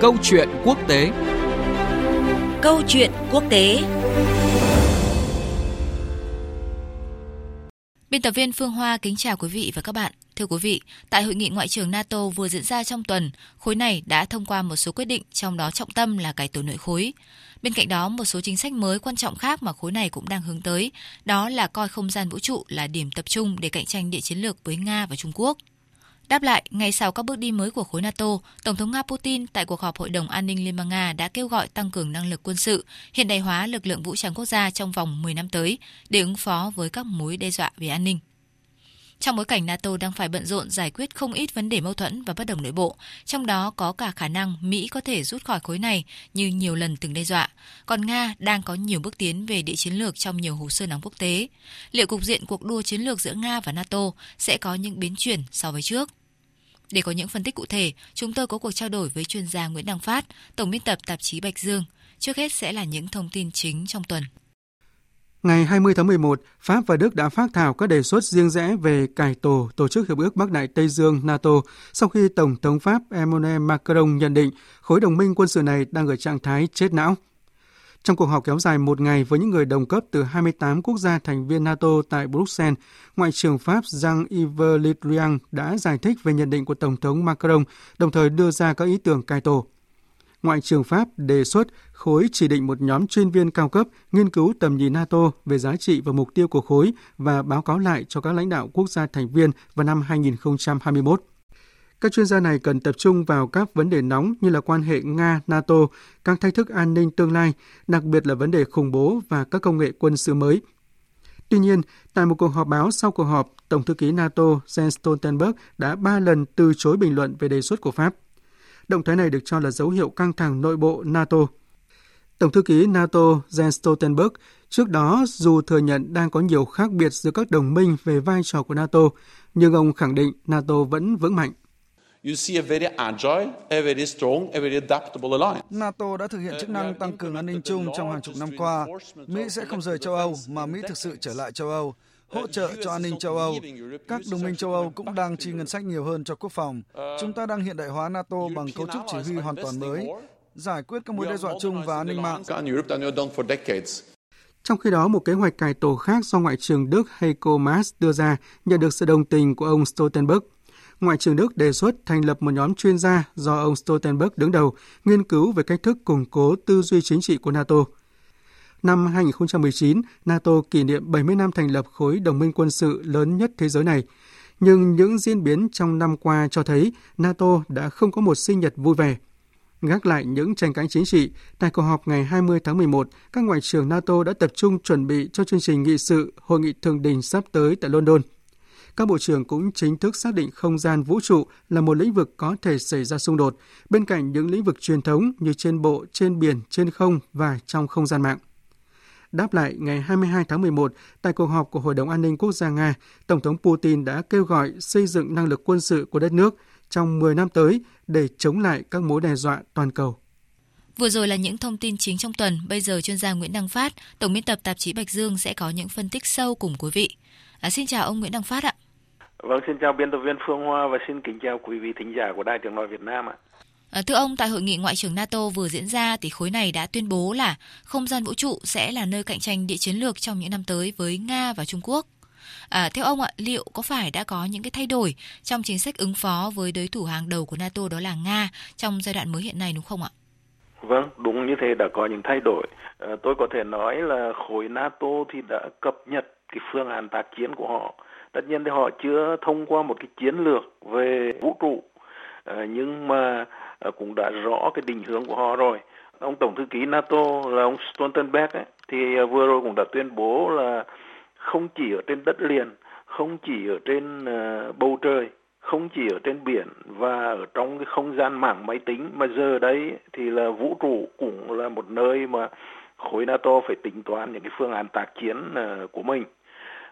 Câu chuyện quốc tế Câu chuyện quốc tế Biên tập viên Phương Hoa kính chào quý vị và các bạn. Thưa quý vị, tại hội nghị ngoại trưởng NATO vừa diễn ra trong tuần, khối này đã thông qua một số quyết định, trong đó trọng tâm là cải tổ nội khối. Bên cạnh đó, một số chính sách mới quan trọng khác mà khối này cũng đang hướng tới, đó là coi không gian vũ trụ là điểm tập trung để cạnh tranh địa chiến lược với Nga và Trung Quốc. Đáp lại, ngay sau các bước đi mới của khối NATO, Tổng thống Nga Putin tại cuộc họp Hội đồng An ninh Liên bang Nga đã kêu gọi tăng cường năng lực quân sự, hiện đại hóa lực lượng vũ trang quốc gia trong vòng 10 năm tới để ứng phó với các mối đe dọa về an ninh. Trong bối cảnh NATO đang phải bận rộn giải quyết không ít vấn đề mâu thuẫn và bất đồng nội bộ, trong đó có cả khả năng Mỹ có thể rút khỏi khối này như nhiều lần từng đe dọa, còn Nga đang có nhiều bước tiến về địa chiến lược trong nhiều hồ sơ nóng quốc tế. Liệu cục diện cuộc đua chiến lược giữa Nga và NATO sẽ có những biến chuyển so với trước? Để có những phân tích cụ thể, chúng tôi có cuộc trao đổi với chuyên gia Nguyễn Đăng Phát, tổng biên tập tạp chí Bạch Dương. Trước hết sẽ là những thông tin chính trong tuần. Ngày 20 tháng 11, Pháp và Đức đã phát thảo các đề xuất riêng rẽ về cải tổ Tổ chức Hiệp ước Bắc Đại Tây Dương NATO sau khi Tổng thống Pháp Emmanuel Macron nhận định khối đồng minh quân sự này đang ở trạng thái chết não. Trong cuộc họp kéo dài một ngày với những người đồng cấp từ 28 quốc gia thành viên NATO tại Bruxelles, Ngoại trưởng Pháp Jean-Yves Le Drian đã giải thích về nhận định của Tổng thống Macron, đồng thời đưa ra các ý tưởng cai tổ. Ngoại trưởng Pháp đề xuất khối chỉ định một nhóm chuyên viên cao cấp nghiên cứu tầm nhìn NATO về giá trị và mục tiêu của khối và báo cáo lại cho các lãnh đạo quốc gia thành viên vào năm 2021. Các chuyên gia này cần tập trung vào các vấn đề nóng như là quan hệ Nga-NATO, các thách thức an ninh tương lai, đặc biệt là vấn đề khủng bố và các công nghệ quân sự mới. Tuy nhiên, tại một cuộc họp báo sau cuộc họp, Tổng thư ký NATO Jens Stoltenberg đã ba lần từ chối bình luận về đề xuất của Pháp. Động thái này được cho là dấu hiệu căng thẳng nội bộ NATO. Tổng thư ký NATO Jens Stoltenberg trước đó dù thừa nhận đang có nhiều khác biệt giữa các đồng minh về vai trò của NATO, nhưng ông khẳng định NATO vẫn vững mạnh. NATO đã thực hiện chức năng tăng cường an ninh chung trong hàng chục năm qua. Mỹ sẽ không rời châu Âu mà Mỹ thực sự trở lại châu Âu hỗ trợ cho an ninh châu Âu. Các đồng minh châu Âu cũng đang chi ngân sách nhiều hơn cho quốc phòng. Chúng ta đang hiện đại hóa NATO bằng cấu trúc chỉ huy hoàn toàn mới, giải quyết các mối đe dọa chung và an ninh mạng. Trong khi đó, một kế hoạch cải tổ khác do Ngoại trưởng Đức Heiko Maas đưa ra nhận được sự đồng tình của ông Stoltenberg. Ngoại trưởng Đức đề xuất thành lập một nhóm chuyên gia do ông Stoltenberg đứng đầu, nghiên cứu về cách thức củng cố tư duy chính trị của NATO. Năm 2019, NATO kỷ niệm 70 năm thành lập khối đồng minh quân sự lớn nhất thế giới này. Nhưng những diễn biến trong năm qua cho thấy NATO đã không có một sinh nhật vui vẻ. Gác lại những tranh cãi chính trị, tại cuộc họp ngày 20 tháng 11, các ngoại trưởng NATO đã tập trung chuẩn bị cho chương trình nghị sự hội nghị thượng đỉnh sắp tới tại London – các bộ trưởng cũng chính thức xác định không gian vũ trụ là một lĩnh vực có thể xảy ra xung đột, bên cạnh những lĩnh vực truyền thống như trên bộ, trên biển, trên không và trong không gian mạng. Đáp lại ngày 22 tháng 11, tại cuộc họp của Hội đồng An ninh Quốc gia Nga, Tổng thống Putin đã kêu gọi xây dựng năng lực quân sự của đất nước trong 10 năm tới để chống lại các mối đe dọa toàn cầu. Vừa rồi là những thông tin chính trong tuần, bây giờ chuyên gia Nguyễn Đăng Phát, tổng biên tập tạp chí Bạch Dương sẽ có những phân tích sâu cùng quý vị. À, xin chào ông Nguyễn Đăng Phát ạ. Vâng, xin chào biên tập viên Phương Hoa và xin kính chào quý vị thính giả của Đài Tiếng Nói Việt Nam ạ. À, thưa ông, tại hội nghị ngoại trưởng NATO vừa diễn ra thì khối này đã tuyên bố là không gian vũ trụ sẽ là nơi cạnh tranh địa chiến lược trong những năm tới với Nga và Trung Quốc. À, theo ông ạ, liệu có phải đã có những cái thay đổi trong chính sách ứng phó với đối thủ hàng đầu của NATO đó là Nga trong giai đoạn mới hiện nay đúng không ạ? Vâng, đúng như thế đã có những thay đổi. À, tôi có thể nói là khối NATO thì đã cập nhật cái phương án tác chiến của họ tất nhiên thì họ chưa thông qua một cái chiến lược về vũ trụ ờ, nhưng mà ờ, cũng đã rõ cái định hướng của họ rồi. Ông tổng thư ký NATO là ông Stoltenberg ấy, thì ờ, vừa rồi cũng đã tuyên bố là không chỉ ở trên đất liền không chỉ ở trên bầu trời không chỉ ở trên biển và ở trong cái không gian mạng máy tính mà giờ đây thì là vũ trụ cũng là một nơi mà khối NATO phải tính toán những cái phương án tác chiến của mình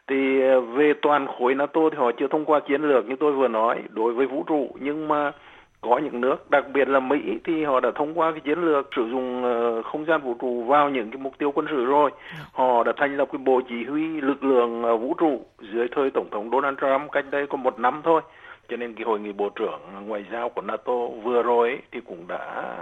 thì ờ, về toàn khối NATO thì họ chưa thông qua chiến lược như tôi vừa nói đối với vũ trụ, nhưng mà có những nước, đặc biệt là Mỹ thì họ đã thông qua cái chiến lược sử dụng ờ, không gian vũ trụ vào những cái mục tiêu quân sự rồi họ đã thành lập cái bộ chỉ huy lực lượng ờ, vũ trụ dưới thời tổng thống Donald Trump cách đây có một năm thôi cho nên cái hội nghị bộ trưởng ngoại giao của NATO vừa rồi thì cũng đã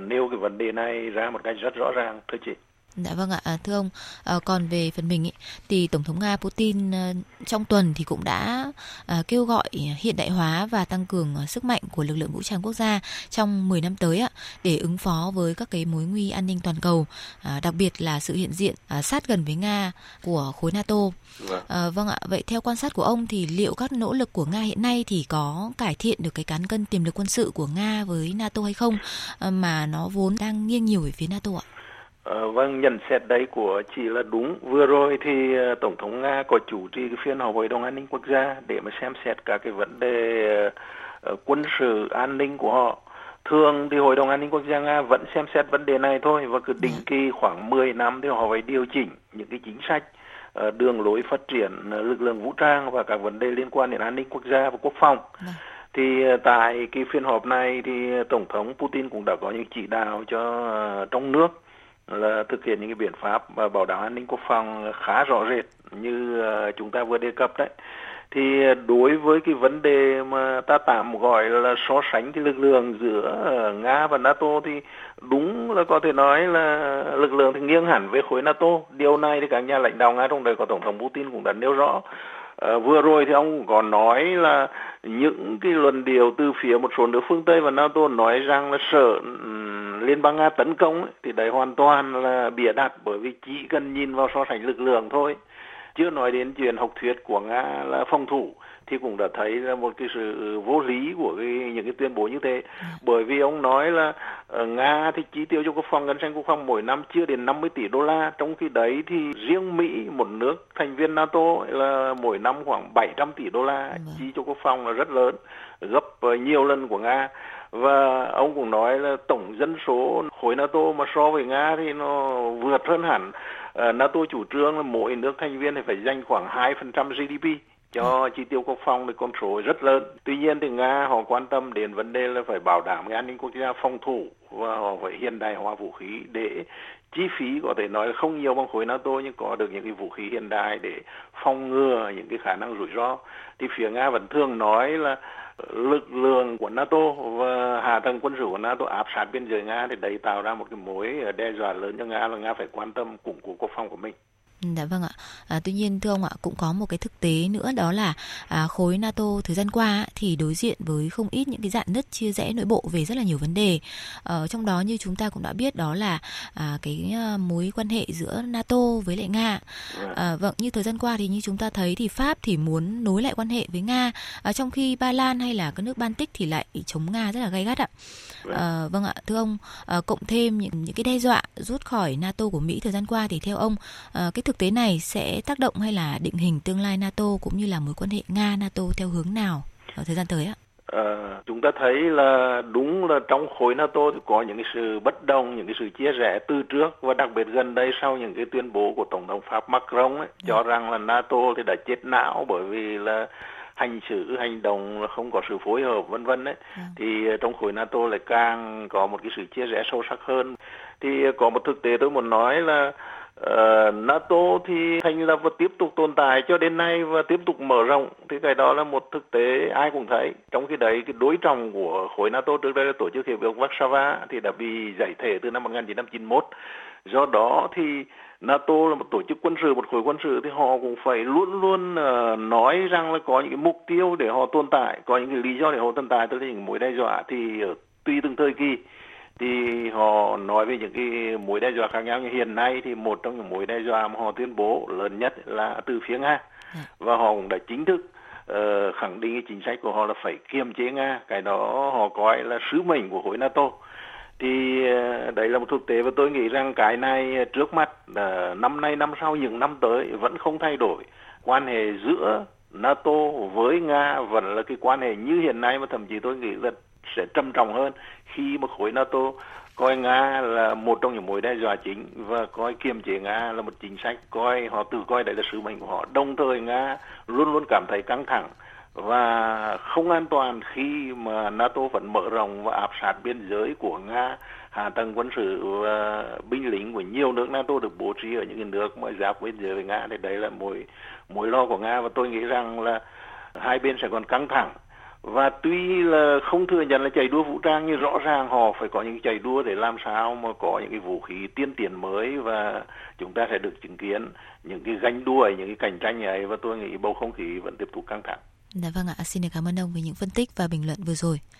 nêu cái vấn đề này ra một cách rất rõ ràng, thưa chị. Dạ vâng ạ, à, thưa ông, à, còn về phần mình ý, thì Tổng thống Nga Putin à, trong tuần thì cũng đã à, kêu gọi hiện đại hóa và tăng cường à, sức mạnh của lực lượng vũ trang quốc gia trong 10 năm tới ạ, để ứng phó với các cái mối nguy an ninh toàn cầu, à, đặc biệt là sự hiện diện à, sát gần với Nga của khối NATO. Vâng. À, vâng ạ, vậy theo quan sát của ông thì liệu các nỗ lực của Nga hiện nay thì có cải thiện được cái cán cân tiềm lực quân sự của Nga với NATO hay không, à, mà nó vốn đang nghiêng nhiều về phía NATO ạ? Ờ, vâng, nhận xét đấy của chị là đúng. Vừa rồi thì uh, Tổng thống Nga có chủ trì cái phiên họp Hội đồng An ninh Quốc gia để mà xem xét các cái vấn đề uh, quân sự an ninh của họ. Thường thì Hội đồng An ninh Quốc gia Nga vẫn xem xét vấn đề này thôi và cứ định dạ. kỳ khoảng 10 năm thì họ phải điều chỉnh những cái chính sách uh, đường lối phát triển uh, lực lượng vũ trang và các vấn đề liên quan đến an ninh quốc gia và quốc phòng. Dạ. Thì tại cái phiên họp này thì Tổng thống Putin cũng đã có những chỉ đạo cho trong nước là thực hiện những cái biện pháp và bảo đảm an ninh quốc phòng khá rõ rệt như ờ, chúng ta vừa đề cập đấy thì đối với cái vấn đề mà ta tạm gọi là so sánh cái lực lượng giữa ờ, Nga và NATO thì đúng là có thể nói là lực lượng thì nghiêng hẳn về khối NATO. Điều này thì các nhà lãnh đạo Nga trong đời của Tổng thống Putin cũng đã nêu rõ. À, vừa rồi thì ông còn nói là những cái luận điệu từ phía một số nước phương Tây và NATO nói rằng là sợ Liên bang Nga tấn công ấy, thì đấy hoàn toàn là bịa đặt bởi vì chỉ cần nhìn vào so sánh lực lượng thôi. Chưa nói đến chuyện học thuyết của Nga là phòng thủ thì cũng đã thấy là một cái sự vô lý của cái, những cái tuyên bố như thế. Bởi vì ông nói là uh, Nga thì chi tiêu cho quốc phòng ngân sách quốc phòng mỗi năm chưa đến 50 tỷ đô la, trong khi đấy thì riêng Mỹ một nước thành viên NATO là mỗi năm khoảng 700 tỷ đô la vâng. chi cho quốc phòng là rất lớn, gấp uh, nhiều lần của Nga và ông cũng nói là tổng dân số khối NATO mà so với Nga thì nó vượt hơn hẳn. Uh, NATO chủ trương là mỗi nước thành viên thì phải dành khoảng 2% GDP cho chi tiêu quốc phòng thì con số rất lớn. Tuy nhiên thì Nga họ quan tâm đến vấn đề là phải bảo đảm cái an ninh quốc gia phòng thủ và họ phải hiện đại hóa vũ khí để chi phí có thể nói là không nhiều bằng khối NATO, nhưng có được những cái vũ khí hiện đại để phòng ngừa những cái khả năng rủi ro. Thì phía Nga vẫn thường nói là ờ, lực lượng của NATO và hạ tầng quân sự của NATO áp sát biên giới Nga thì đấy tạo ra một cái mối đe dọa lớn cho Nga là Nga phải quan tâm củng cố quốc phòng của mình. Ừ, dạ vâng ạ. À, tuy nhiên thưa ông ạ, cũng có một cái thực tế nữa đó là à, khối NATO thời gian qua thì đối diện với không ít những cái dạn nứt chia rẽ nội bộ về rất là nhiều vấn đề. Ở trong đó như chúng ta cũng đã biết đó là à, cái à, mối quan hệ giữa NATO với lại Nga. À, vâng, như thời gian qua thì như chúng ta thấy thì Pháp thì muốn nối lại quan hệ với Nga, à, trong khi Ba Lan hay là các nước Baltic thì lại chống Nga rất là gay gắt ạ. À, vâng ạ, thưa ông, à, cộng thêm những những cái đe dọa rút khỏi NATO của Mỹ thời gian qua thì theo ông à, cái thực tế này sẽ tác động hay là định hình tương lai NATO cũng như là mối quan hệ Nga NATO theo hướng nào ở thời gian tới ạ? À, chúng ta thấy là đúng là trong khối NATO thì có những cái sự bất đồng, những cái sự chia rẽ từ trước và đặc biệt gần đây sau những cái tuyên bố của tổng thống Pháp Macron ấy, cho dạ. rằng là NATO thì đã chết não bởi vì là hành xử hành động là không có sự phối hợp vân vân đấy ừ. thì trong khối NATO lại càng có một cái sự chia rẽ sâu sắc hơn thì có một thực tế tôi muốn nói là Uh, NATO thì thành lập và tiếp tục tồn tại cho đến nay và tiếp tục mở rộng. Thì cái đó là một thực tế ai cũng thấy. Trong khi đấy cái đối trọng của khối NATO trước đây là tổ chức hiệp ước Warsaw thì đã bị giải thể từ năm 1991 do đó thì NATO là một tổ chức quân sự một khối quân sự thì họ cũng phải luôn luôn uh, nói rằng là có những cái mục tiêu để họ tồn tại có những cái lý do để họ tồn tại. Tức là những mối đe dọa thì tùy từng thời kỳ thì họ nói về những cái mối đe dọa khác nhau. Như hiện nay thì một trong những mối đe dọa mà họ tuyên bố lớn nhất là từ phía nga. Dạ. và họ cũng đã chính thức uh, khẳng định cái chính sách của họ là phải kiềm chế nga. Cái đó họ coi là sứ mệnh của khối nato. Thì uh, đấy là một thực tế và tôi nghĩ rằng cái này trước mắt uh, năm nay năm sau những năm tới vẫn không thay đổi. Quan hệ giữa NATO với Nga vẫn là cái quan hệ như hiện nay mà thậm chí tôi nghĩ là sẽ trầm trọng hơn khi mà khối NATO coi Nga là một trong những mối đe dọa chính và coi kiềm chế Nga là một chính sách coi họ tự coi đấy là sứ mệnh của họ. Đồng thời Nga luôn luôn cảm thấy căng thẳng và không an toàn khi mà NATO vẫn mở rộng và áp sát biên giới của Nga, hạ tầng quân sự và binh lính của nhiều nước NATO được bố trí ở những nước mà giáp biên giới với Nga. Thì đấy là mối mối lo của Nga và tôi nghĩ rằng là hai bên sẽ còn căng thẳng và tuy là không thừa nhận là chạy đua vũ trang nhưng rõ ràng họ phải có những chạy đua để làm sao mà có những cái vũ khí tiên tiến mới và chúng ta sẽ được chứng kiến những cái ganh đua những cái cạnh tranh ấy và tôi nghĩ bầu không khí vẫn tiếp tục căng thẳng. Dạ vâng ạ, xin được cảm ơn ông về những phân tích và bình luận vừa rồi.